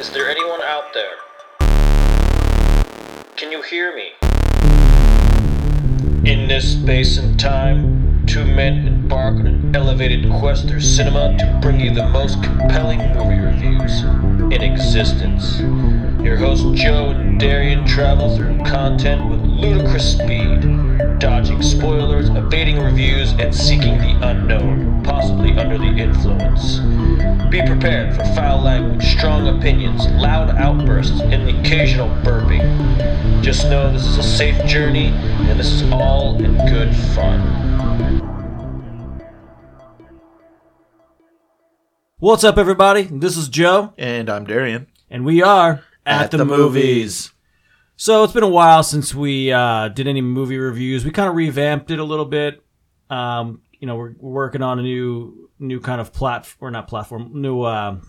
Is there anyone out there? Can you hear me? In this space and time, two men embark on an elevated quest through cinema to bring you the most compelling movie reviews in existence. Your hosts Joe and Darien travel through content with ludicrous speed, dodging spoilers, evading reviews, and seeking the unknown, possibly under the influence. Be prepared for foul language, strong opinions, loud outbursts, and the occasional burping. Just know this is a safe journey, and this is all in good fun. What's up, everybody? This is Joe, And I'm Darien. and we are at, At the, the movies. movies. So it's been a while since we uh, did any movie reviews. We kind of revamped it a little bit. Um, you know, we're, we're working on a new, new kind of platform or not platform, new. Um,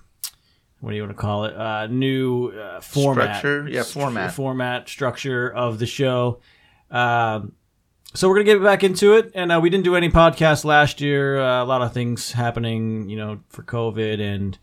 what do you want to call it? Uh, new uh, format, Structure? Yeah, format. format, structure of the show. Um, so we're gonna get back into it, and uh, we didn't do any podcasts last year. Uh, a lot of things happening, you know, for COVID, and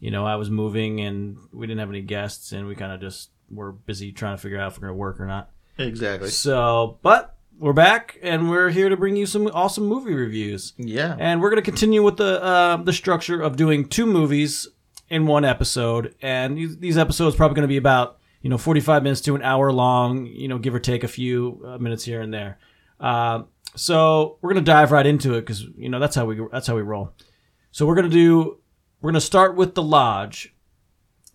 you know, I was moving, and we didn't have any guests, and we kind of just were busy trying to figure out if we're gonna work or not. Exactly. So, but we're back, and we're here to bring you some awesome movie reviews. Yeah. And we're going to continue with the uh, the structure of doing two movies in one episode, and these, episodes probably going to be about you know forty five minutes to an hour long, you know, give or take a few uh, minutes here and there. Uh, so we're going to dive right into it because you know that's how we that's how we roll. So we're going to do we're going to start with the lodge,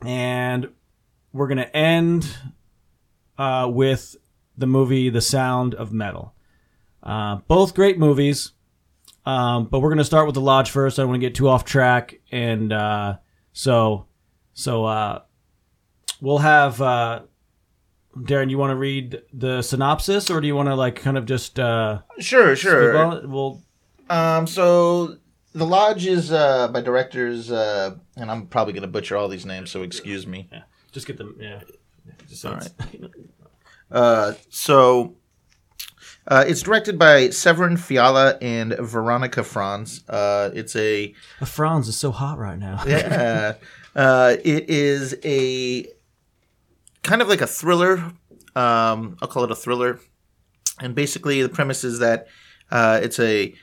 and we're going to end uh, with the movie The Sound of Metal. Uh, both great movies. Um, but we're gonna start with the lodge first. I don't want to get too off track, and uh, so so uh, we'll have uh, Darren. You want to read the synopsis, or do you want to like kind of just uh, Sure, sure. Well, Um, so the lodge is uh, by directors, uh, and I'm probably going to butcher all these names, so excuse me. yeah, just get them. Yeah, just All it's- Uh, so uh, it's directed by Severin Fiala and Veronika Franz. Uh, it's a Franz is so hot right now. yeah. Uh, it is a kind of like a thriller. Um, I'll call it a thriller. And basically, the premise is that uh, it's a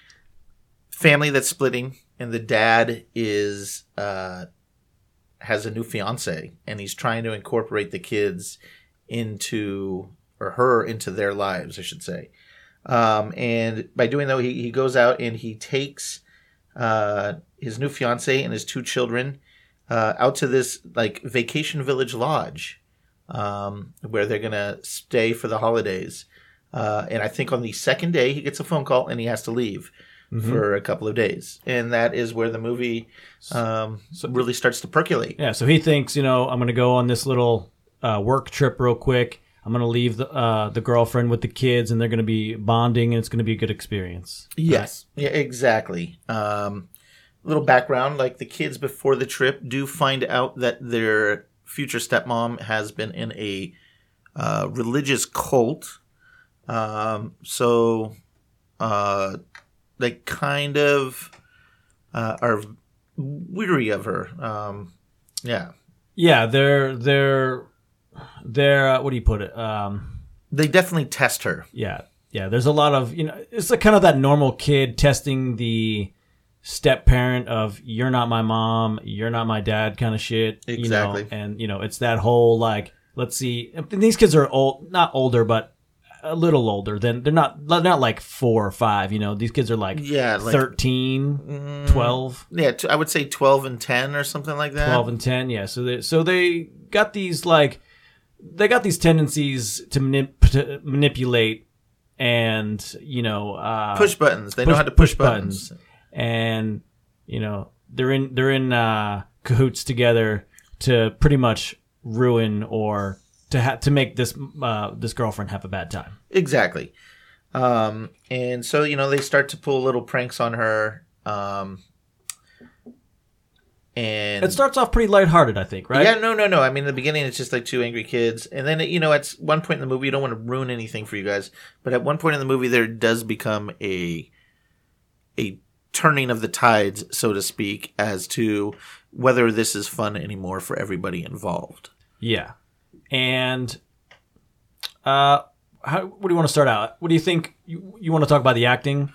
family that's splitting, and the dad is uh, has a new fiance, and he's trying to incorporate the kids into or her into their lives, I should say. Um, and by doing that, he, he goes out and he takes uh, his new fiance and his two children uh, out to this like vacation village lodge um, where they're gonna stay for the holidays. Uh, and I think on the second day he gets a phone call and he has to leave for a couple of days, and that is where the movie um, really starts to percolate. Yeah, so he thinks, you know, I'm going to go on this little uh, work trip real quick. I'm going to leave the uh, the girlfriend with the kids, and they're going to be bonding, and it's going to be a good experience. Yes, yeah, exactly. Um, little background: like the kids before the trip do find out that their future stepmom has been in a uh, religious cult. Um, so uh, they kind of uh, are weary of her. Um, yeah, Yeah, they're they're they're uh, what do you put it? Um, they definitely test her. yeah, yeah. There's a lot of you know, it's like kind of that normal kid testing the step parent of you're not my mom, you're not my dad kind of shit. Exactly. You know? And you know, it's that whole like, let's see. And these kids are old, not older, but a little older than they're not they're not like four or five. You know, these kids are like Yeah, like 13, 12. yeah, t- I would say twelve and ten or something like that. 12 and 10 yeah so they so they got these like they got these tendencies to, manip- to manipulate and you know uh push buttons. They know how to push, push buttons. and you know they're in they're in uh cahoots together to pretty much ruin or to ha- to make this uh this girlfriend have a bad time Exactly. Um, and so you know they start to pull little pranks on her. Um, and it starts off pretty lighthearted i think right Yeah, no, no, no. I mean, in the beginning, it's just like two angry kids, and then you know, at one point in the movie, you don't want to ruin anything for you guys, but at one point in the movie, there does become a a turning of the tides, so to speak, as to whether this is fun anymore for everybody involved. Yeah, and uh, how, what do you want to start out? What do you think? You, you want to talk about the acting?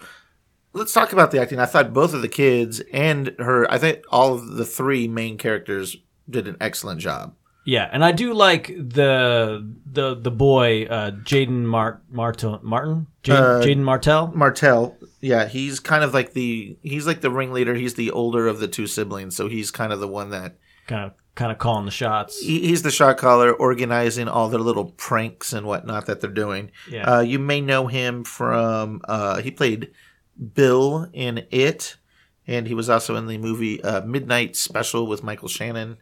Let's talk about the acting. I thought both of the kids and her, I think all of the three main characters did an excellent job. Yeah, and I do like the the the boy uh, Jaeden Mart Martin Martin Jaeden, Jaeden Martell. Martell, yeah, he's kind of like the he's like the ringleader. He's the older of the two siblings, so he's kind of the one that kind of kind of calling the shots. he- he's the shot caller, organizing all their little pranks and whatnot that they're doing. Yeah. Uh, you may know him from uh, he played Bill in It, and he was also in the movie uh, Midnight Special with Michael Shannon.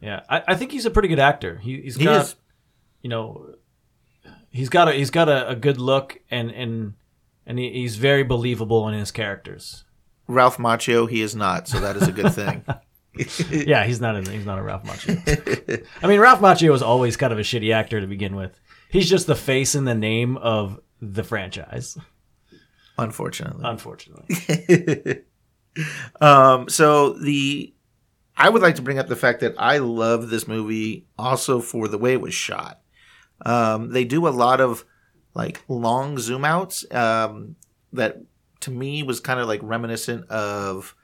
Yeah, I, I think he's a pretty good actor. He, he's He got is. you know he's got a he's got a, a good look and and and he, he's very believable in his characters. Ralph Macchio, he is not, so that is a good thing. Yeah, he's not in, he's not a Ralph Macchio. I mean, Ralph Macchio was always kind of a shitty actor to begin with. He's just the face and the name of the franchise, Unfortunately. unfortunately. Um, so the I would like to bring up the fact that I love this movie also for the way it was shot. Um, they do a lot of like long zoom outs um, that to me was kind of like reminiscent of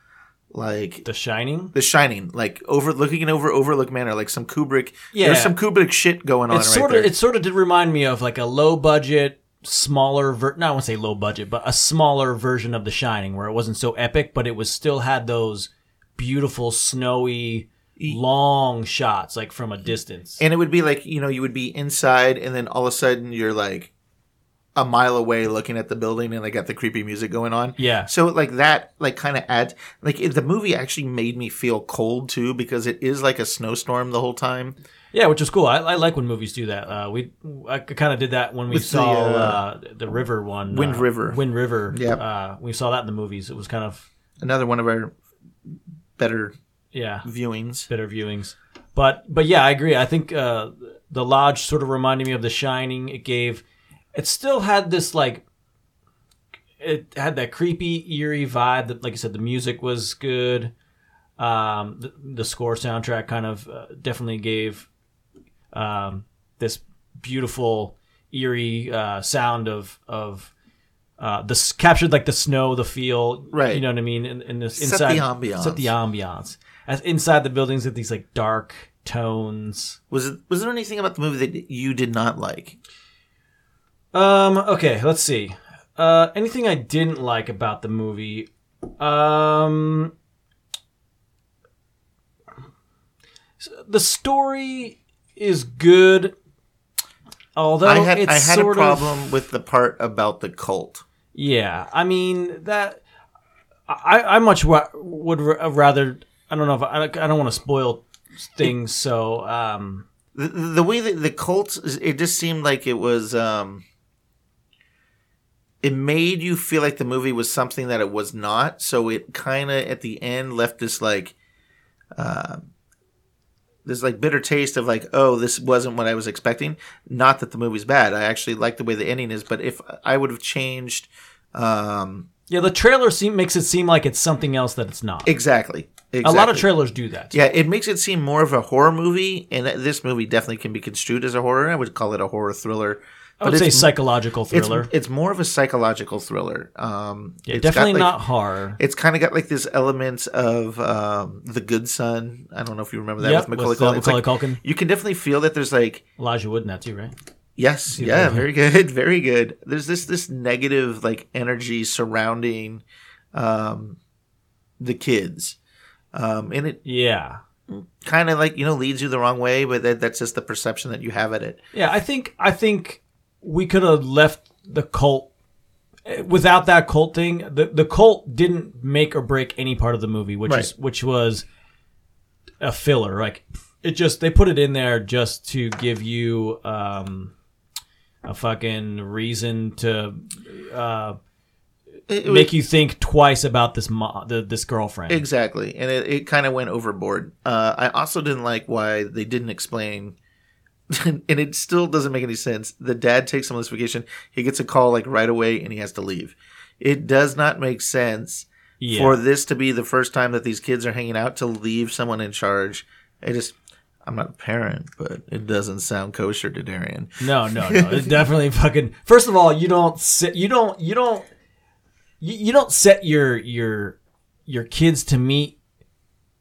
like The Shining. The Shining, like overlooking it over Overlook Manor, like some Kubrick. Yeah. there's some Kubrick shit going on It's right sort there. of it sort of did remind me of like a low budget, smaller. Ver- no, I won't say low budget, but a smaller version of The Shining, where it wasn't so epic, but it was still had those beautiful snowy long shots, like from a distance. and it would be like you know you would be inside, and then all of a sudden you're like a mile away looking at the building, and they got the creepy music going on. Yeah. So like that, like kind of adds like it, the movie actually made me feel cold too because it is like a snowstorm the whole time. Yeah, which is cool. I, I like when movies do that. Uh, we I kind of did that when we With the, saw uh, uh, the river one, Wind uh, River. Wind River. Yep. uh, we saw that in the movies. It was kind of Another one of our better yeah viewings. better viewings. But but yeah, I agree. I think uh, the lodge sort of reminded me of The Shining. It gave it still had this like it had that creepy eerie vibe. That like I said, the music was good. Um, the, the score soundtrack kind of uh, definitely gave um, this beautiful eerie uh, sound of of uh, the s- captured like the snow, the feel, Right. You know what I mean? In, in this Set inside the ambiance. set the ambiance. As inside the buildings with these like dark tones. Was it? Was there anything about the movie that you did not like? Um. Okay. Let's see. Uh. Anything I didn't like about the movie? Um. The story is good, although I had it's I had a sort of- problem with the part about the cult. Yeah, I mean that. I I much wa- would r- rather. I don't know if I, I don't want to spoil things. So um, The, the way that the cult, it just seemed like it was. um It made you feel like the movie was something that it was not. So it kind of at the end left this like, uh, this like bitter taste of like, oh, this wasn't what I was expecting. Not that the movie's bad. I actually like the way the ending is. But if I would have changed, um yeah, the trailer seem, makes it seem like it's something else that it's not. exactly, exactly. A lot of trailers do that. Yeah, it makes it seem more of a horror movie, and this movie definitely can be construed as a horror. I would call it a horror thriller. I would say psychological thriller. it's more of a psychological thriller. Um, yeah, it's definitely like- not horror. It's kind of got like this elements of um, the Good Son. I don't know if you remember that Yep, with Macaulay with, uh, Culkin. It's Macaulay like- Culkin. You can definitely feel that there's like Elijah Wood in that too, right? yes, yeah, very good, very good. There's this this negative like energy surrounding um, the kids, um, and it Yeah. kind of like you know leads you the wrong way, but that, that's just the perception that you have at it. Yeah, I think I think we could have left the cult eh, without that cult thing. The the cult didn't make or break any part of the movie, which is which was a filler. Like it just they put it in there just to give you um a fucking reason to uh It- it make you think twice about this mo- the, this girlfriend. Exactly, and it, it kind of went overboard. Uh, I also didn't like why they didn't explain, and it still doesn't make any sense. The dad takes him on this vacation. He gets a call like right away, and he has to leave. It does not make sense Yeah. for this to be the first time that these kids are hanging out to leave someone in charge. I just, I'm not a parent, but it doesn't sound kosher to Darien. No, no, no. It's definitely fucking. First of all, you don't sit. You don't. You don't. You, you don't set your your your kids to meet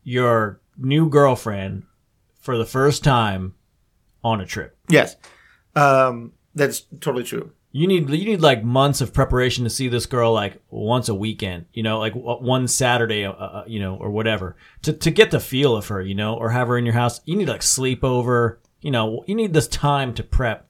your new girlfriend for the first time on a trip. Yes, um, that's totally true. You need you need like months of preparation to see this girl like once a weekend, you know, like one Saturday, uh, uh, you know, or whatever, to to get the feel of her, you know, or have her in your house. You need like sleep over, you know, you need this time to prep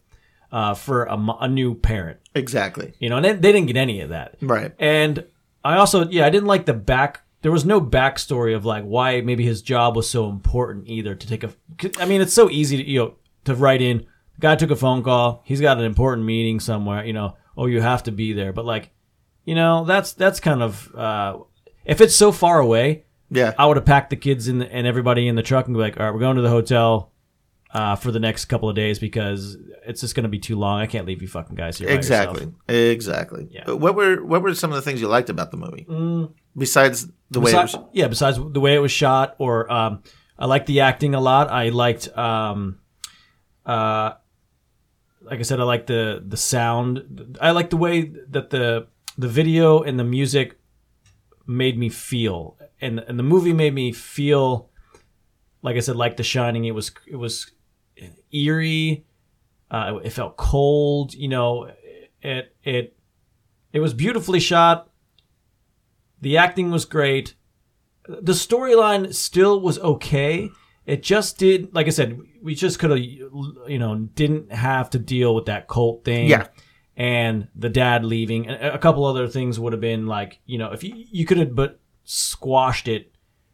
uh, for a, a new parent, Exactly. you know, and they, they didn't get any of that. Right. And I also, yeah, I didn't like the back. There was no backstory of like why maybe his job was so important either to take a. I mean, it's so easy to you know to write in. Guy took a phone call. He's got an important meeting somewhere. You know, oh, you have to be there. But like, you know, that's that's kind of uh, if it's so far away, Yeah. I would have packed the kids in the, and everybody in the truck and be like, all right, we're going to the hotel. Uh, for the next couple of days because it's just going to be too long. I can't leave you fucking guys here. Exactly. Exactly. Yeah. But what were what were some of the things you liked about the movie besides the way it was? yeah, besides the way it was shot, or um, I liked the acting a lot. I liked, um, uh, like I said, I like the the sound. I like the way that the the video and the music made me feel, and and the movie made me feel, like I said, like The Shining. It was it was eerie. Uh, it felt cold. You know, it it it was beautifully shot. The acting was great. The storyline still was okay. It just did, like I said, we just could have, you know, didn't have to deal with that cult thing. Yeah. And the dad leaving. And a couple other things would have been like, you know, if you, you could have but squashed it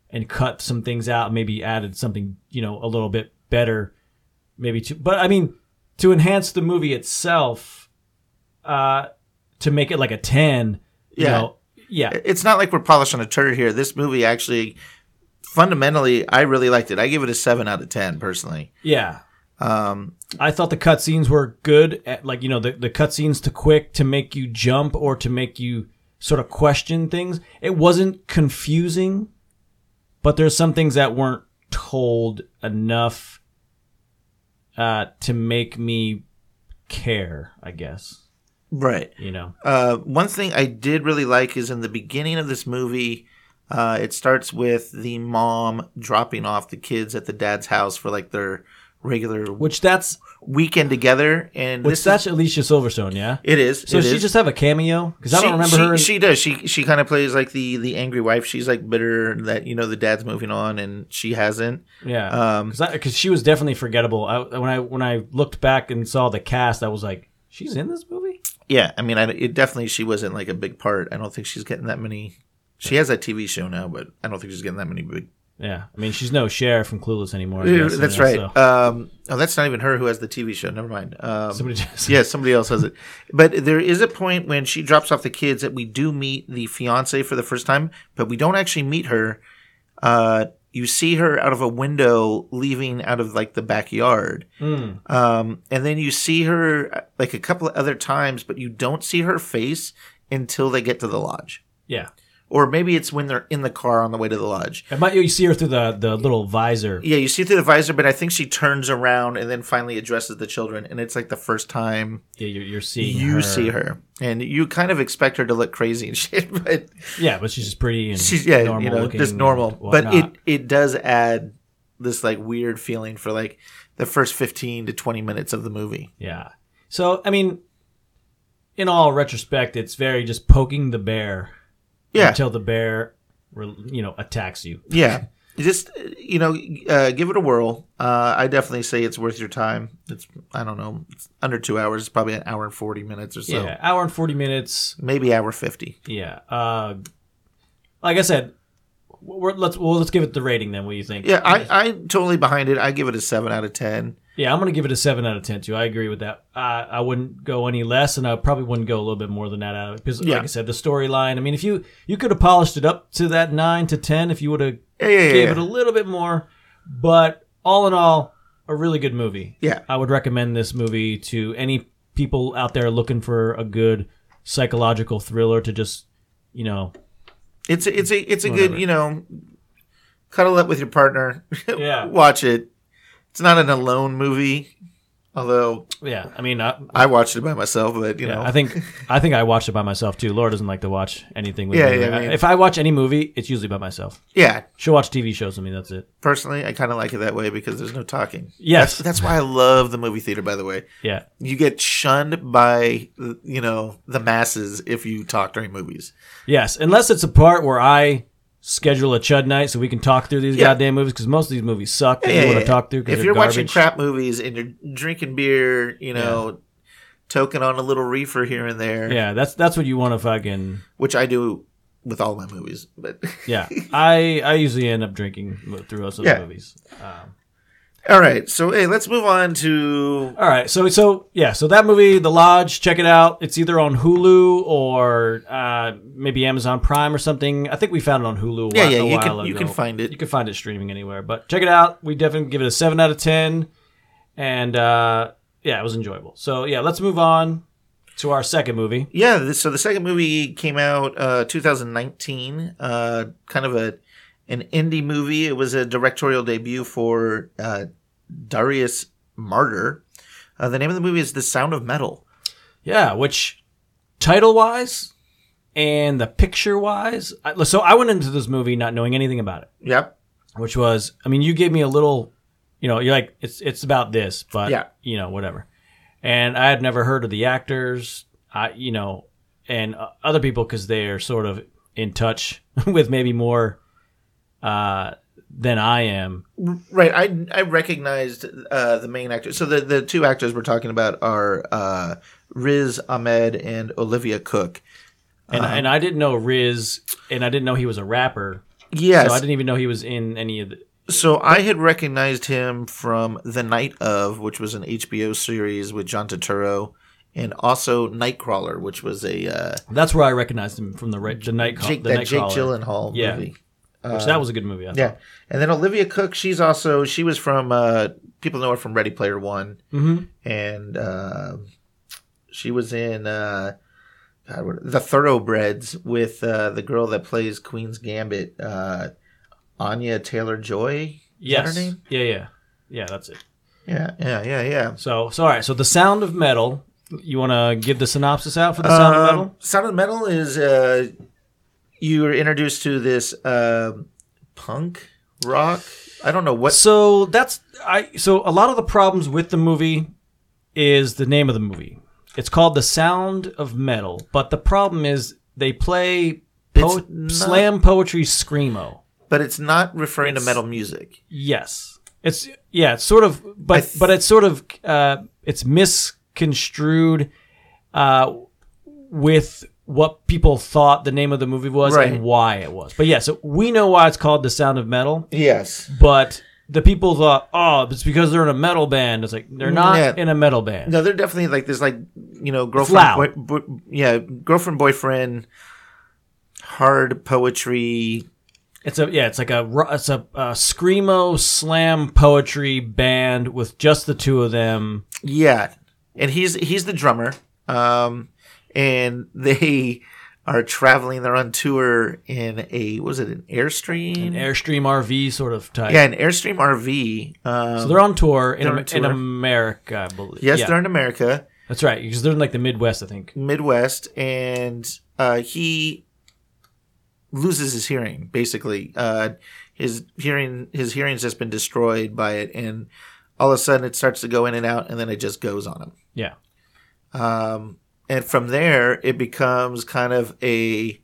and cut some things out, maybe added something, you know, a little bit better, maybe to, but I mean, to enhance the movie itself, uh, to make it like a 10, you Yeah. know, yeah. It's not like we're polishing a turd here. This movie actually, fundamentally, I really liked it. I give it a seven out of ten personally. Yeah. Um, I thought the cutscenes were good. At, like you know, the the cutscenes to quick to make you jump or to make you sort of question things. It wasn't confusing, but there's some things that weren't told enough uh, to make me care. I guess right. you know. Uh, one thing I did really like is in the beginning of this movie, uh, it starts with the mom dropping off the kids at the dad's house for like their regular Which that's weekend together, and which this that's is, Alicia Silverstone. Yeah. it is. So it does she is. just have a cameo? Because I don't remember she, her. She does. She she kind of plays like the the angry wife. She's like bitter that you know the dad's moving on and she hasn't. Yeah, Um, because she was definitely forgettable. I, when I when I looked back and saw the cast, I was like, she's in this movie. Yeah, I mean, I, it definitely she wasn't like a big part. I don't think she's getting that many. She has that TV show now, but I don't think she's getting that many big. Yeah, I mean, she's no sheriff from Clueless anymore. I guess, you that's know, right. so- Um, oh, that's not even her who has the TV show. Never mind. Um, Somebody just, yeah, somebody else has it. But there is a point when she drops off the kids that we do meet the fiance for the first time, but we don't actually meet her. Uh, you see her out of a window leaving out of like the backyard. Mm. Um, and then you see her like a couple of other times, but you don't see her face until they get to the lodge. yeah. Or maybe it's when they're in the car on the way to the lodge. It might, you see her through the the little visor. Yeah, you see through the visor, but I think she turns around and then finally addresses the children, and it's like the first time Yeah, you're, you're seeing you her. see her, and you kind of expect her to look crazy and shit, but Yeah, but she's just pretty and she's yeah, normal you know, looking just normal. But it it does add this like weird feeling for like the first fifteen to twenty minutes of the movie. yeah. So I mean, in all retrospect, it's very just poking the bear Yeah, until the bear, you know, attacks you. yeah. Just you know, uh, give it a whirl. Uh, I definitely say it's worth your time. It's I don't know, it's under two hours. It's probably an hour and forty minutes or so, Yeah, hour and forty minutes. maybe hour fifty. Yeah. Uh, like I said, we're, let's well let's give it the rating then. What do you think? Yeah, I I'm totally behind it. I give it a seven out of ten. Yeah, I'm gonna give it a seven out of ten too. I agree with that. I I wouldn't go any less, and I probably wouldn't go a little bit more than that uh, out of it because, Yeah. like I said, the storyline. I mean, if you you could have polished it up to that nine to ten, if you would have Yeah, yeah, gave it a little bit more, but all in all, a really good movie. Yeah. I would recommend this movie to any people out there looking for a good psychological thriller to just, you know, It's a, it's a it's a Whatever. good you know, cuddle up with your partner. Yeah. watch it. It's not an alone movie, although Yeah, I mean, I, I watched it by myself. But you yeah, know, I think I think I watched it by myself too. Laura doesn't like to watch anything with Yeah, me. yeah, I mean- if I watch any movie, it's usually by myself. yeah. She'll watch TV shows with me. That's it. Personally, I kind of like it that way because there's no talking. Yes. that's, that's why I love the movie theater. By the way, Yeah, you get shunned by you know the masses if you talk during movies. yes. Unless it's a part where I schedule a chud night so we can talk through these Yeah. goddamn movies because most of these movies suck. That Yeah, you want to talk through If you're garbage. watching crap movies and you're drinking beer, you know, toking on a little reefer here and there, Yeah, that's that's what you want to fucking. which I do with all my movies. But Yeah, I I usually end up drinking through most of the movies. Um, all right, so hey, let's move on to all right, so so yeah, so that movie, The Lodge, check it out. It's either on Hulu or uh, maybe Amazon Prime or something. I think we found it on Hulu. A yeah, while, yeah. a You while can you can find it. You can find it streaming anywhere, but check it out. We definitely give it a seven out of ten, and uh, yeah, it was enjoyable. So yeah, let's move on to our second movie. Yeah, this, so the second movie came out uh, 2019. Uh, kind of a an indie movie. It was a directorial debut for uh, Darius Marder. Uh, the name of the movie is The Sound of Metal. Yeah, which title wise and the picture wise, I, so I went into this movie not knowing anything about it, Yep. which was, I mean, you gave me a little, you know, you're like, it's it's about this, but Yeah. you know, whatever. And I had never heard of the actors, I, you know, and uh, other people because they are sort of in touch with maybe more uh, than I am. Right. I I recognized uh, the main actor. So the the two actors we're talking about are uh, Riz Ahmed and Olivia Cooke. And, Uh-huh. and I didn't know Riz, and I didn't know he was a rapper. Yes. So I didn't even know he was in any of the. So I had recognized him from The Night of, which was an HBO series with John Turturro, and also Nightcrawler, which was a uh, That's where I recognized him from the the night Jake, the that Jake Gyllenhaal Yeah. movie. Which that was a good movie. I thought. Yeah, and then Olivia Cooke, she's also she was from uh, people know her from Ready Player One, Mhm. and uh, she was in uh, God, what, the Thoroughbreds with uh, the girl that plays Queen's Gambit, uh, Anya Taylor Joy. Yes. Is that her name? Yeah, yeah, yeah. That's it. Yeah, yeah, yeah, yeah. So, so all right. So, the Sound of Metal. You want to give the synopsis out for the Sound of Um, Metal? Sound of Metal is uh, you were introduced to this um punk rock. I don't know what. So that's I. So a lot of the problems with the movie is the name of the movie. It's called The Sound of Metal, but the problem is they play po- not- slam poetry screamo. but it's not referring It's- to metal music. Yes, it's yeah, it's sort of, but th- but it's sort of uh, it's misconstrued uh, with what people thought the name of the movie was Right. and why it was. But yeah, so we know why it's called The Sound of Metal, Yes. but the people thought, oh, it's because they're in a metal band. It's like they're not Yeah. in a metal band. No, they're definitely like this, like you know, girlfriend, boy, boy, yeah, girlfriend, boyfriend, hard poetry. It's a yeah, it's like a it's a, a screamo slam poetry band with just the two of them. Yeah, and he's he's the drummer. Um, and they are traveling. They're on tour in a what was it an airstream? An Airstream RV sort of type. yeah, an airstream RV. Um, So they're on tour in, Am- tour. in America, I believe. yes, Yeah, they're in America. that's right. Because they're in like the Midwest, I think. Midwest, and uh, he loses his hearing. Basically, uh, his hearing his hearing's just been destroyed by it, and all of a sudden it starts to go in and out, and then it just goes on him. Yeah. Um, and from there, it becomes kind of a.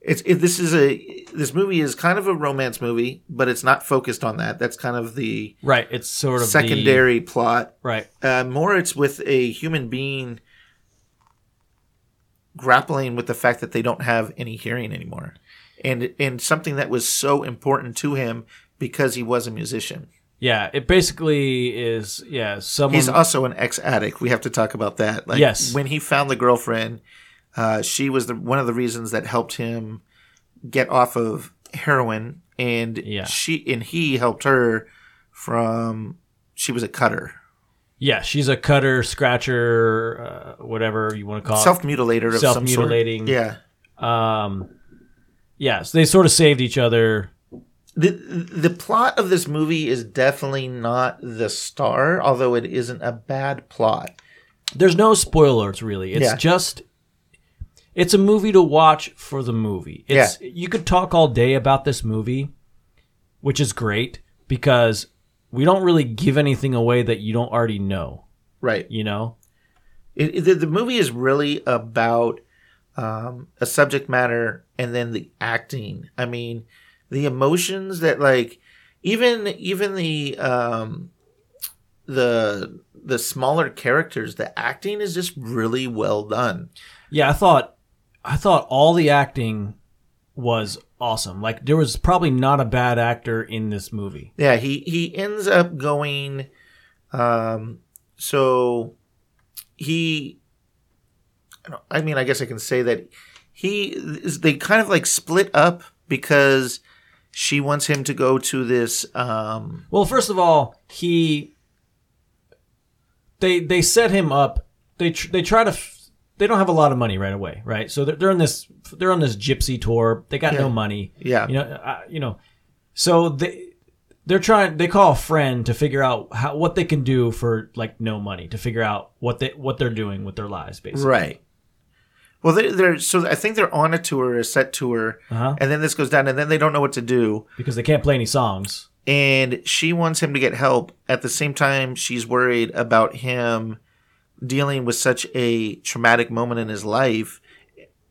It's it, this is a this movie is kind of a romance movie, but it's not focused on that. That's kind of the Right. It's sort of the- secondary plot. right. Uh, more, it's with a human being grappling with the fact that they don't have any hearing anymore, and and something that was so important to him because he was a musician. Yeah. It basically is. Yeah. Someone. He's also an ex addict. We have to talk about that. Like Yes. when he found the girlfriend, uh, she was the one of the reasons that helped him get off of heroin, and Yeah. she and he helped her from. She was a cutter, yeah. She's a cutter, scratcher, uh, whatever you want to call it. self mutilator sort. Self-mutilating. Yeah, Um, yeah, so they sort of saved each other. The the plot of this movie is definitely not the star, although it isn't a bad plot. There's no spoilers really. It's Yeah. just it's a movie to watch for the movie. It's you could talk all day about this movie, which is great because we don't really give anything away that you don't already know, Right. you know? It, it- the, the movie is really about um, a subject matter and then the acting. I mean, the emotions that like even even the um, the the smaller characters, the acting is just really well done. Yeah, I thought I thought all the acting was awesome. Like there was probably not a bad actor in this movie. Yeah, he he ends up going. Um, so he, I don't- I mean, I guess I can say that he is. They kind of like split up because she wants him to go to this. Um, Well, first of all, he they they set him up. They tr- they try to f- they don't have a lot of money right away, right? So they're, they're on this they're on this gypsy tour. They got no money. yeah, You know, uh, you know. So they they're trying they call a friend to figure out how what they can do for like no money to figure out what they what they're doing with their lives basically. right. Well, they, they're so I think they're on a tour, a set tour, Uh-huh. and then this goes down, and then they don't know what to do. Because they can't play any songs. and she wants him to get help. At the same time, she's worried about him dealing with such a traumatic moment in his life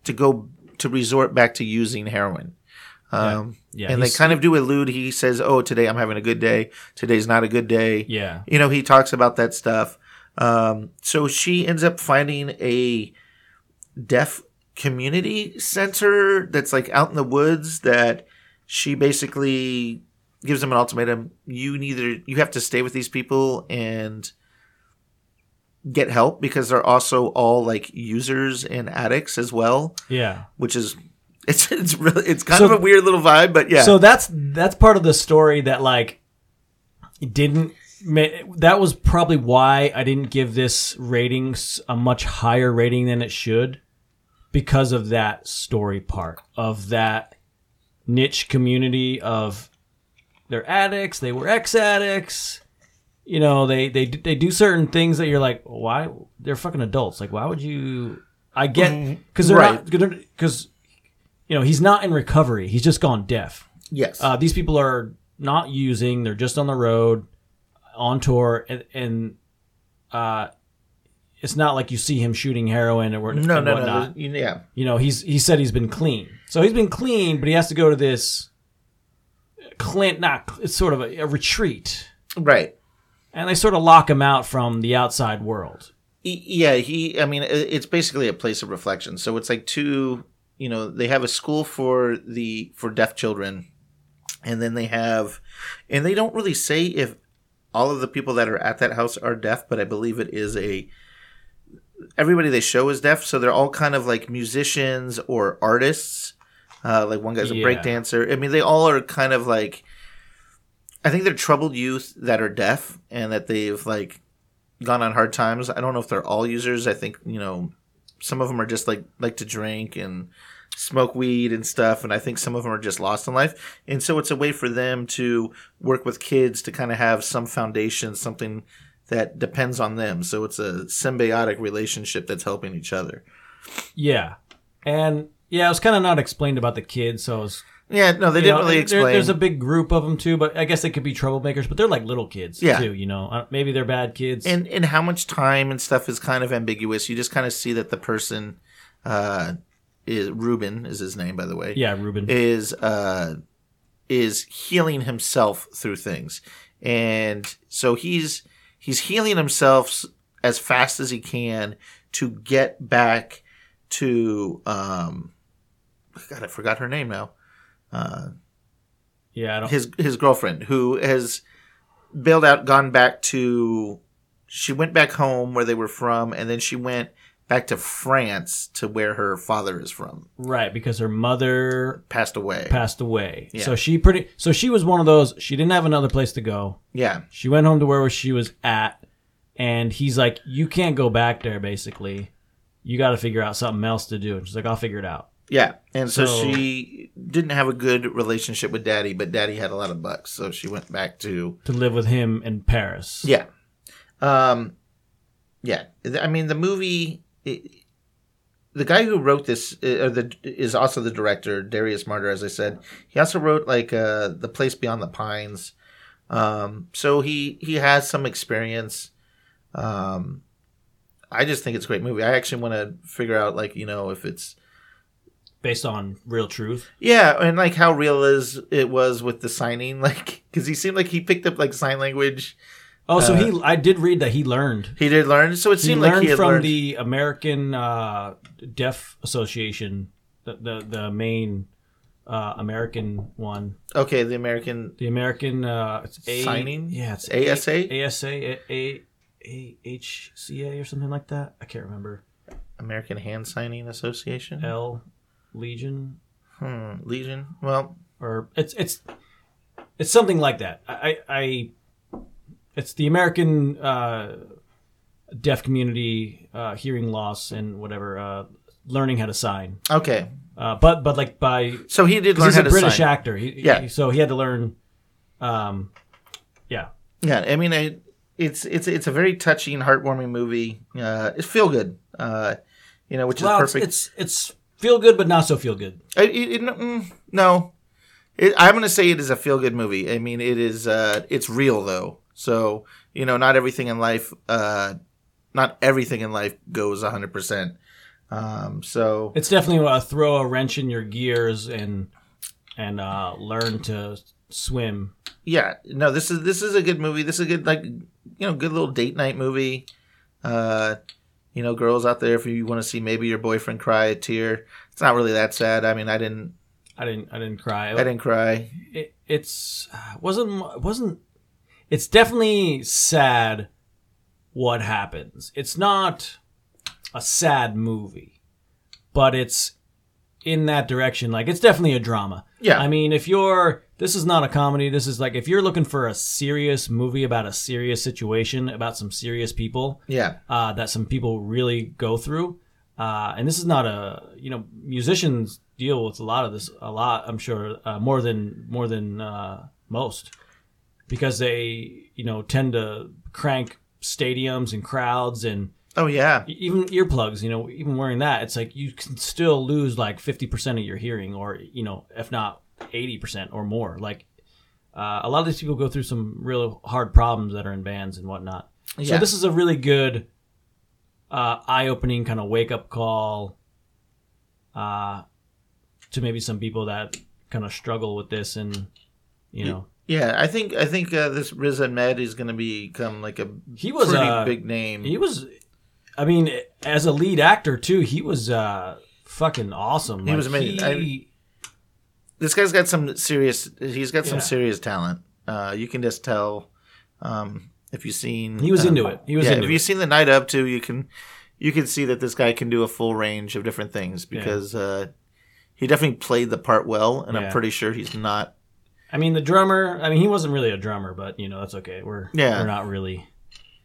to go to resort back to using heroin. Um, Yeah, and they kind of do allude. He says, "Oh, today I'm having a good day. Today's not a good day." Yeah. You know, he talks about that stuff. Um, so she ends up finding a deaf community center that's like out in the woods that she basically gives them an ultimatum. You neither you have to stay with these people and get help because they're also all like users and addicts as well, Yeah. which is it's it's really it's kind So- of a weird little vibe, but yeah. So that's that's part of the story that like didn't that was probably why I didn't give this ratings a much higher rating than it should because of that story part of that niche community of they're addicts, they were ex-addicts. You know, they they they do certain things that you're like, why they're fucking adults. Like why would you I get cuz they're Right. not cuz you know, he's not in recovery. He's just gone deaf. yes. Uh, these people are not using; they're just on the road, on tour, and, and uh, it's not like you see him shooting heroin or no, no, no, whatnot. there's- Yeah. You know, he's he said he's been clean, so he's been clean, but he has to go to this Clint. Not it's sort of a, a retreat, Right. and they sort of lock him out from the outside world. Yeah he i mean it's basically a place of reflection so it's like two you know they have a school for the for deaf children and then they have and they don't really say if all of the people that are at that house are deaf but i believe it is a everybody they show is deaf so they're all kind of like musicians or artists uh, like one guy's a Yeah. break dancer i mean they all are kind of like i think they're troubled youth that are deaf and that they've like gone on hard times. I don't know if they're all users. I think you know some of them are just like like to drink and smoke weed and stuff, and I think some of them are just lost in life. And so it's a way for them to work with kids to kind of have some foundation, something that depends on them. So it's a symbiotic relationship that's helping each other. Yeah, and yeah, it was kind of not explained about the kids, so it was Yeah, no, they didn't know, really there- explain. There's a big group of them too, but I guess they could be troublemakers. But they're like little kids Yeah. too. You know, Uh, maybe they're bad kids. and and how much time and stuff is kind of ambiguous. You just kind of see that the person uh, is Ruben is his name, by the way. yeah, Ruben. is uh is healing himself through things and so he's he's healing himself as fast as he can to get back to um god i forgot her name now Uh, yeah, I don't. his his girlfriend who has bailed out gone back to she went back home where they were from and then she went back to france to where her father is from Right, because her mother passed away passed away. Yeah. So she pretty. So she was one of those. She didn't have another place to go. yeah She went home to where she was at, and he's like, "You can't go back there. Basically, you got to figure out something else to do." And she's like, "I'll figure it out." Yeah, and so, So- she didn't have a good relationship with Daddy, but Daddy had a lot of bucks, so she went back to to live with him in Paris. yeah, um, yeah. I mean, the movie. It, the guy who wrote this uh, the, is also the director, Darius Marder, as I said. He also wrote like uh, the Place Beyond the Pines, um, so he he has some experience. Um, I just think it's a great movie. I actually want to figure out like you know if it's based on real truth. Yeah, and like how real is it was with the signing, like because he seemed like he picked up like sign language. Oh, so Uh, he I did read that he learned. He did learn, so it He seemed learned like he had from learned. the American uh, Deaf Association, the the, the main uh, American one, okay, the American the American uh, it's A, Signing? Yeah, it's ASA? A, ASA, A, A, A H C A or something like that. I can't remember. American Hand Signing Association. L Legion Hmm, Legion. Well, or it's it's it's something like that. I, I it's the American uh, deaf community uh, hearing loss and whatever uh, learning how to sign. okay. Uh, but but like by So he did learn he's how a to British sign. actor. He, Yeah. he- so he had to learn. Um, yeah. Yeah, I mean, I, it's it's it's a very touching, heartwarming movie. Uh, it's feel good. Uh, you know, which is Well, it's, perfect. it's it's feel good, but not so feel good. I- it, it, mm, no, it, I'm going to say it is a feel good movie. I mean, it is. Uh, it's real though, so you know, not everything in life, uh, not everything in life goes 100. percent um, So It's definitely a throw a wrench in your gears and and uh, learn to swim. yeah, no, this is this is a good movie. This is a good like you know good little date night movie. Uh, you know, girls out there, if you want to see maybe your boyfriend cry a tear, it's not really that sad. I mean, I didn't, I didn't I didn't cry. I didn't cry. it, it's wasn't wasn't it's definitely sad what happens. It's not a sad movie but it's in that direction. Like it's definitely a drama. Yeah. i mean if you're this is not a comedy. This is like if you're looking for a serious movie about a serious situation about some serious people Yeah, uh, that some people really go through. Uh, and this is not a you know musicians deal with a lot of this a lot I'm sure uh, more than more than uh, most because they you know tend to crank stadiums and crowds and oh yeah, even earplugs you know even wearing that it's like you can still lose like 50% of your hearing or you know if not 80% or more. Like uh, a lot of these people go through some real hard problems that are in bands and whatnot. So this is a really good uh, eye-opening kind of wake-up call uh, to maybe some people that kind of struggle with this and you know yeah. I think I think uh, this Riz Ahmed is going to become like a he was pretty uh, big name. he was i mean as a lead actor too he was uh fucking awesome He was amazing. he- this guy's got some serious. He's got some serious talent. Uh, you can just tell um, if you've seen. He was uh, into it. He was yeah, into if you've seen the Night Of too, you can you can see that this guy can do a full range of different things because uh, he definitely played the part well, and I'm pretty sure he's not. I mean the drummer i mean he wasn't really a drummer but you know that's okay we're Yeah. we're not really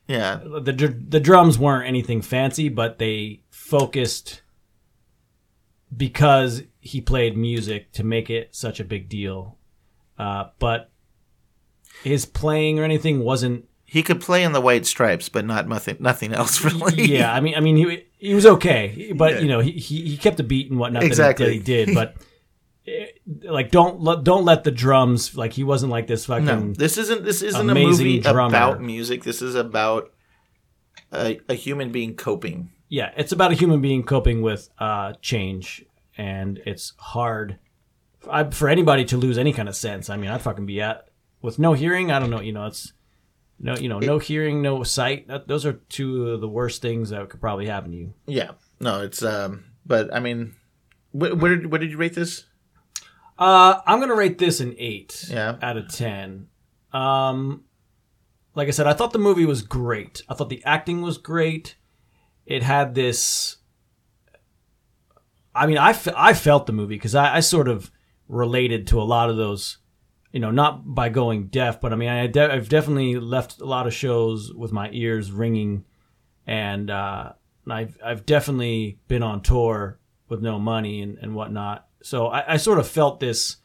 Yeah, the the drums weren't anything fancy but they focused because he played music to make it such a big deal uh but his playing or anything wasn't he could play in the White Stripes, but not nothing nothing else really. yeah, I mean, I mean, he he was okay, but Yeah. you know, he, he kept the beat and whatnot Exactly. that, he, that he did. But eh, like, don't let don't let the drums like he wasn't like this fucking. No, this isn't. This isn't a movie drummer. about music. This is about a, a human being coping. Yeah, it's about a human being coping with uh, change, and it's hard I, for anybody to lose any kind of sense. I mean, I'd fucking be at with no hearing. I don't know. You know, it's no, you know, no hearing, no sight. That, those are two of the worst things that could probably happen to you. Yeah, no, it's um. But I mean, wh- where did where did you rate this? Uh, I'm gonna rate this an eight Yeah. out of ten. Um, like I said, I thought the movie was great. I thought the acting was great. It had this. I mean, I, I felt the movie because I, I sort of related to a lot of those, you know, not by going deaf, but I mean, I de- I've definitely left a lot of shows with my ears ringing, and uh, I've I've definitely been on tour with no money and, and whatnot. So I, I sort of felt this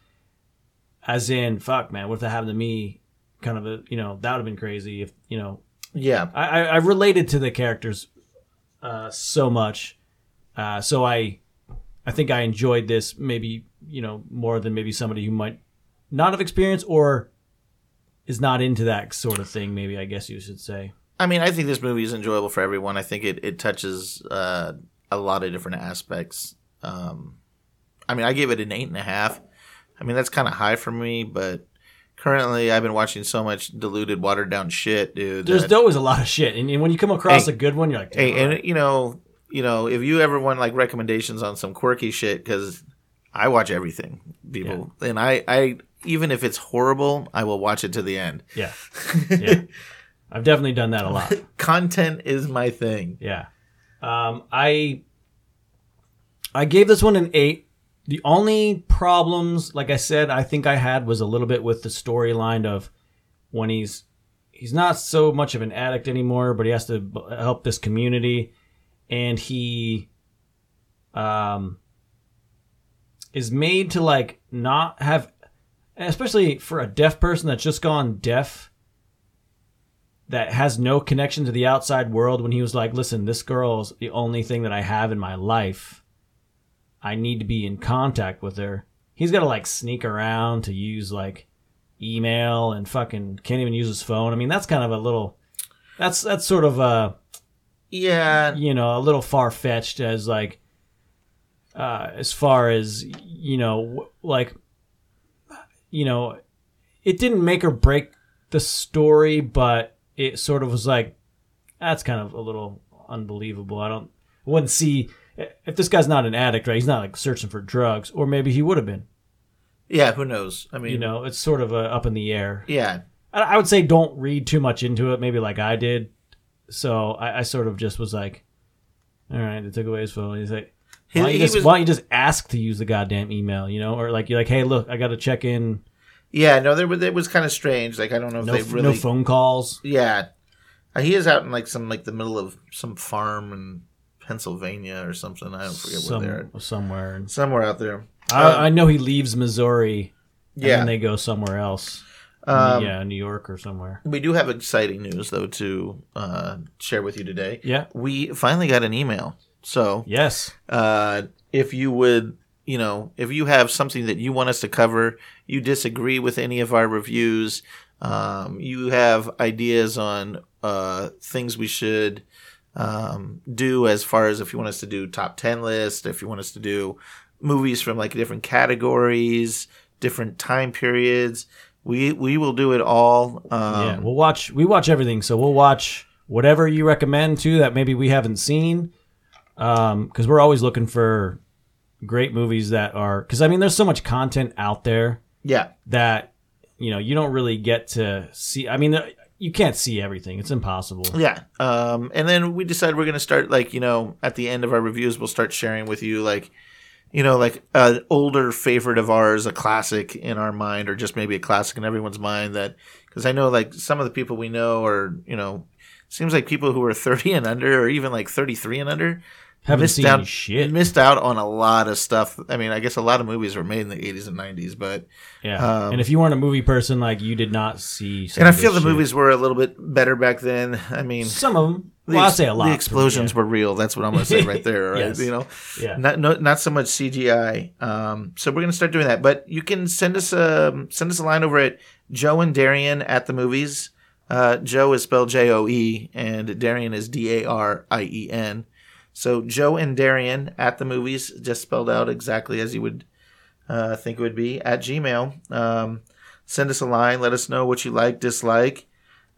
as in, fuck, man, what if that happened to me? Kind of a, you know, that would have been crazy if, you know, Yeah. I, I, related to the characters uh, so much. Uh, so I, I think I enjoyed this maybe, you know, more than maybe somebody who might not have experienced or is not into that sort of thing, maybe I guess you should say. I mean, I think this movie is enjoyable for everyone. I think it, it touches uh, a lot of different aspects. Um, I mean, I gave it an eight and a half. I mean, that's kind of high for me, but currently I've been watching so much diluted, watered down shit, dude. There's that- always a lot of shit, and, and when you come across Hey. a good one, you're like, hey, "Damn, and you know, you know, if you ever want like recommendations on some quirky shit, because I watch everything, people, and I, I even if it's horrible, I will watch it to the end. yeah, yeah. I've definitely done that a lot. Content is my thing. Yeah. Um, I I gave this one an eight. The only problems, like I said, I think I had was a little bit with the storyline of when he's he's not so much of an addict anymore, but he has to help this community, and he um is made to like not have, especially for a deaf person that's just gone deaf that has no connection to the outside world when he was like, listen, this girl's the only thing that I have in my life. I need to be in contact with her. He's got to like sneak around to use like email and fucking can't even use his phone. I mean, that's kind of a little, that's, that's sort of a, Yeah, you know, a little far fetched as like, uh, as far as, you know, like, you know, it didn't make or break the story, but it sort of was like, that's kind of a little unbelievable. I don't, I wouldn't see, if this guy's not an addict, right? He's not like searching for drugs, or maybe he would have been. yeah. Who knows? I mean, You know, it's sort of uh up in the air. yeah, I, I would say don't read too much into it, maybe like I did. So I, I sort of just was like, all right, they took away his phone. He's like, why don't, you just, was- why don't you just ask to use the goddamn email, you know? Or like, you're like, hey, look, I got to check in. yeah. No, there was it was kind of strange. Like I don't know if No, they really. no phone calls. Yeah, he is out in like some like the middle of some farm in Pennsylvania or something. I don't forget where they're Some, somewhere. Somewhere out there. I, I know he leaves Missouri and Yeah. then they go somewhere else. Um, yeah, New York or somewhere. We do have exciting news though to uh, share with you today. Yeah. We finally got an email. So Yes. uh, if you would, you know, if you have something that you want us to cover, you disagree with any of our reviews, um, you have ideas on uh, things we should um, do as far as if you want us to do top 10 list, if you want us to do movies from like different categories, different time periods, we, we will do it all. Um, yeah, we'll watch. We watch everything, so we'll watch whatever you recommend too that maybe we haven't seen, because we're always looking for great movies that are. Because I mean, there's so much content out there yeah. that you know you don't really get to see. I mean, you can't see everything; it's impossible. Yeah. Um, and then we decided we're going to start like, you know, at the end of our reviews, we'll start sharing with you like, you know, like an older favorite of ours, a classic in our mind, or just maybe a classic in everyone's mind that, cause I know like some of the people we know are, you know, seems like people who are 30 and under or even like 33 and under Haven't missed seen out, shit. missed out on a lot of stuff. I mean, I guess a lot of movies were made in the 80s and 90s, but, Yeah, um, and if you weren't a movie person, like you did not see. And I feel the shit. movies were a little bit better back then. I mean, Some of them. the Well, I'd say a lot. The explosions yeah. were real. That's what I'm going to say right there. Right? Yes. You know, Yeah. not no, not so much CGI. Um, so we're going to start doing that. But you can send us a send us a line over at Joe and Darien at the movies. Uh, Joe is spelled J O E, and Darien is D A R I E N. So Joe and Darien at the movies, just spelled out exactly as you would uh, think it would be at Gmail. Um, send us a line. Let us know what you like, dislike.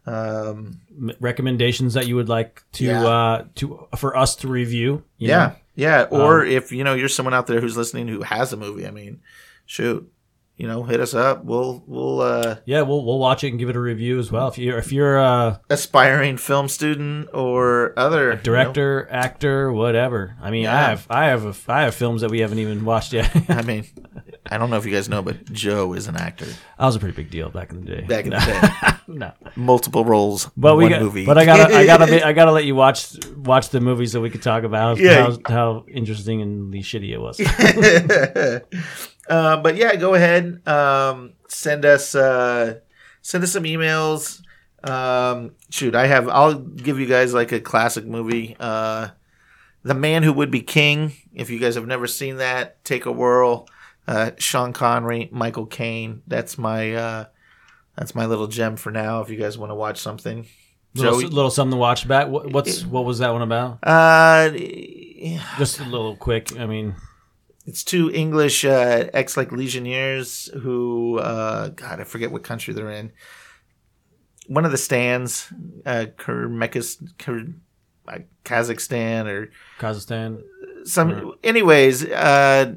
Um, recommendations that you would like to Yeah. uh to for us to review. you Yeah, know? yeah. Or Um, if you know you're someone out there who's listening who has a movie, I mean, shoot, you know, hit us up. We'll we'll uh, Yeah, we'll we'll watch it and give it a review as well. If you're if you're a aspiring film student or other you know. director, actor, whatever. I mean, I have I have a, I have films that we haven't even watched yet. I mean, I don't know if you guys know, but Joe is an actor. I was a pretty big deal back in the day. Back in the day, no, multiple roles, but we one got, movie. But I gotta, I gotta, I gotta let you watch watch the movies so we could talk about Yeah. how, how interesting and the shitty it was. Uh, but yeah, go ahead. Um, send us uh, send us some emails. Um, shoot, I have. I'll give you guys like a classic movie. Uh, the Man Who Would Be King. If you guys have never seen that, take a whirl. Uh, Sean Connery, Michael Caine. That's my uh, that's my little gem for now. If you guys want to watch something, little, Joey? little something to watch back. What, what's what was that one about? Uh, Just a little quick. I mean, it's two English uh, ex like legionnaires who, uh, God, I forget what country they're in. One of the stands, uh, Kyr, uh, Kazakhstan, or Kazakhstan. some. Anyways, uh,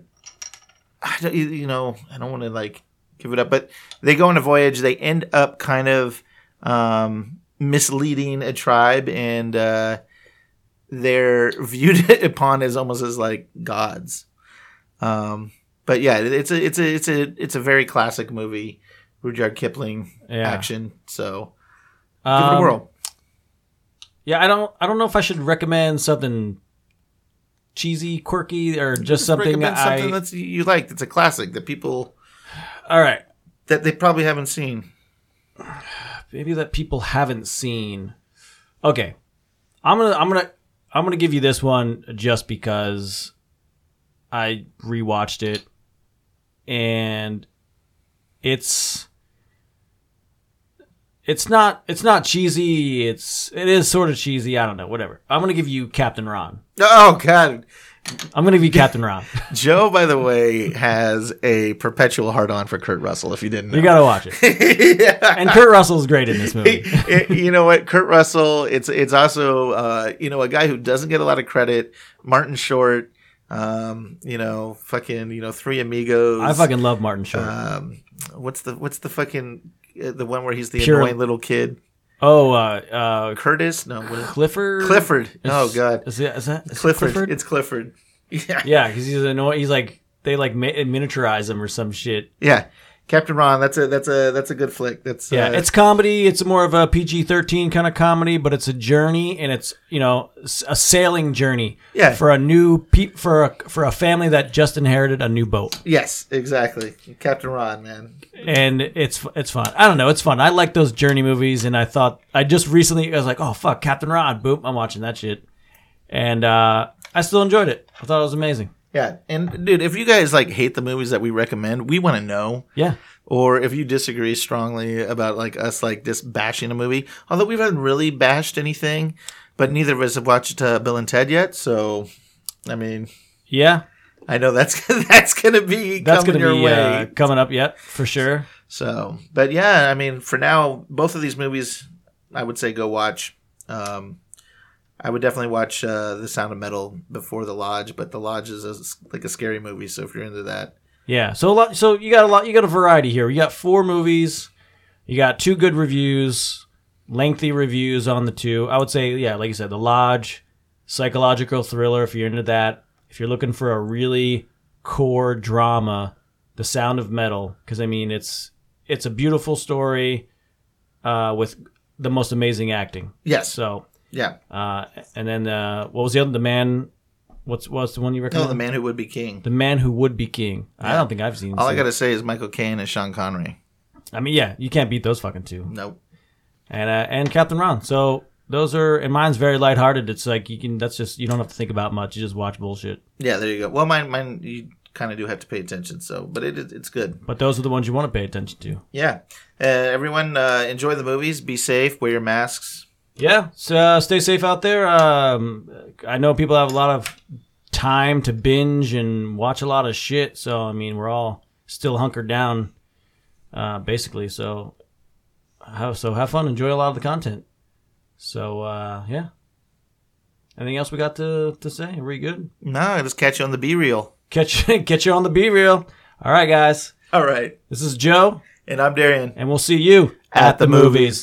I don't, you- you know, I don't want to like give it up, but they go on a voyage. They end up kind of um, misleading a tribe, and uh, they're viewed upon as almost as like gods. Um, but yeah, it's a it's a it's a it's a very classic movie, Rudyard Kipling Yeah. action. So give it a Um, whirl. Yeah, I don't. I don't know if I should recommend something cheesy, quirky, or just something. Recommend I, something that's you like. That's a classic that people all right. that they probably haven't seen. maybe that people haven't seen. Okay, I'm gonna I'm gonna I'm gonna give you this one just because I rewatched it and it's it's not it's not cheesy. It's it is sort of cheesy. I don't know. Whatever. I'm gonna give you Captain Ron. Oh God, I'm gonna give you Captain Ron. Joe, by the way, has a perpetual hard on for Kurt Russell. If you didn't know, You gotta watch it. yeah. And Kurt Russell's great in this movie. you know what, Kurt Russell. It's it's also uh, you know a guy who doesn't get a lot of credit. Martin Short. Um, you know, fucking, you know, Three Amigos. I fucking love Martin Short. Um, what's the what's the fucking uh, the one where he's the Pure- annoying little kid? oh, uh, uh, Curtis? No, what is Clifford. Clifford. Oh God, Is, it, is that is it Clifford. It's Clifford. Yeah, Yeah, because he's annoying. He's like they like ma- miniaturize him or some shit. yeah. Captain Ron. That's a that's a that's a good flick. That's Yeah, uh, it's comedy. It's more of a PG thirteen kind of comedy, but it's a journey, and it's you know a sailing journey. Yeah. for a new pe- for a for a family that just inherited a new boat, yes, exactly. Captain Ron, man. and it's it's fun. I don't know, it's fun. I like those journey movies, and I thought I just recently I was like, oh fuck, Captain Ron, Boom, I'm watching that shit, and uh, I still enjoyed it. I thought it was amazing. Yeah, and dude, if you guys like hate the movies that we recommend, we want to know. Yeah. Or if you disagree strongly about like us like just bashing a movie, although we haven't really bashed anything, but neither of us have watched uh, Bill and Ted yet. So, I mean, Yeah, I know that's that's gonna be that's coming gonna your be way. uh, coming up yet for sure. So, but yeah, I mean, for now, both of these movies, I would say go watch. Um, I would definitely watch uh, The Sound of Metal before The Lodge, but The Lodge is a, like a scary movie, so if you're into that, Yeah, so a lot. So you got a lot. You got a variety here. You got four movies. You got two good reviews, lengthy reviews on the two. I would say, yeah, like you said, The Lodge, psychological thriller. If you're into that, if you're looking for a really core drama, The Sound of Metal, because I mean, it's it's a beautiful story uh, with the most amazing acting. yes, So, yeah. uh, and then uh, what was the other? The man. What's what's the one you No, recommend? The Man Who Would Be King. The man who would be king. I don't think I've seen. All I gotta say is Michael Caine and Sean Connery. I mean, yeah, you can't beat those fucking two. Nope. And uh, and Captain Ron. So those are and mine's very lighthearted. It's like you can. That's just you don't have to think about much. You just watch bullshit. Yeah, there you go. Well, mine, mine, you kind of do have to pay attention. So, but it, it's good. But those are the ones you want to pay attention to. Yeah. Uh, everyone, uh, enjoy the movies. Be safe. Wear your masks. Yeah. So uh, stay safe out there. Um, I know people have a lot of time to binge and watch a lot of shit. So I mean, we're all still hunkered down, uh, basically. So have so have fun. Enjoy a lot of the content. So uh, yeah. Anything else we got to, to say? Are we good? No, I just catch you on the B reel. Catch catch you on the B reel. All right, guys. All right. This is Joe, And I'm Darien. and we'll see you At the movies.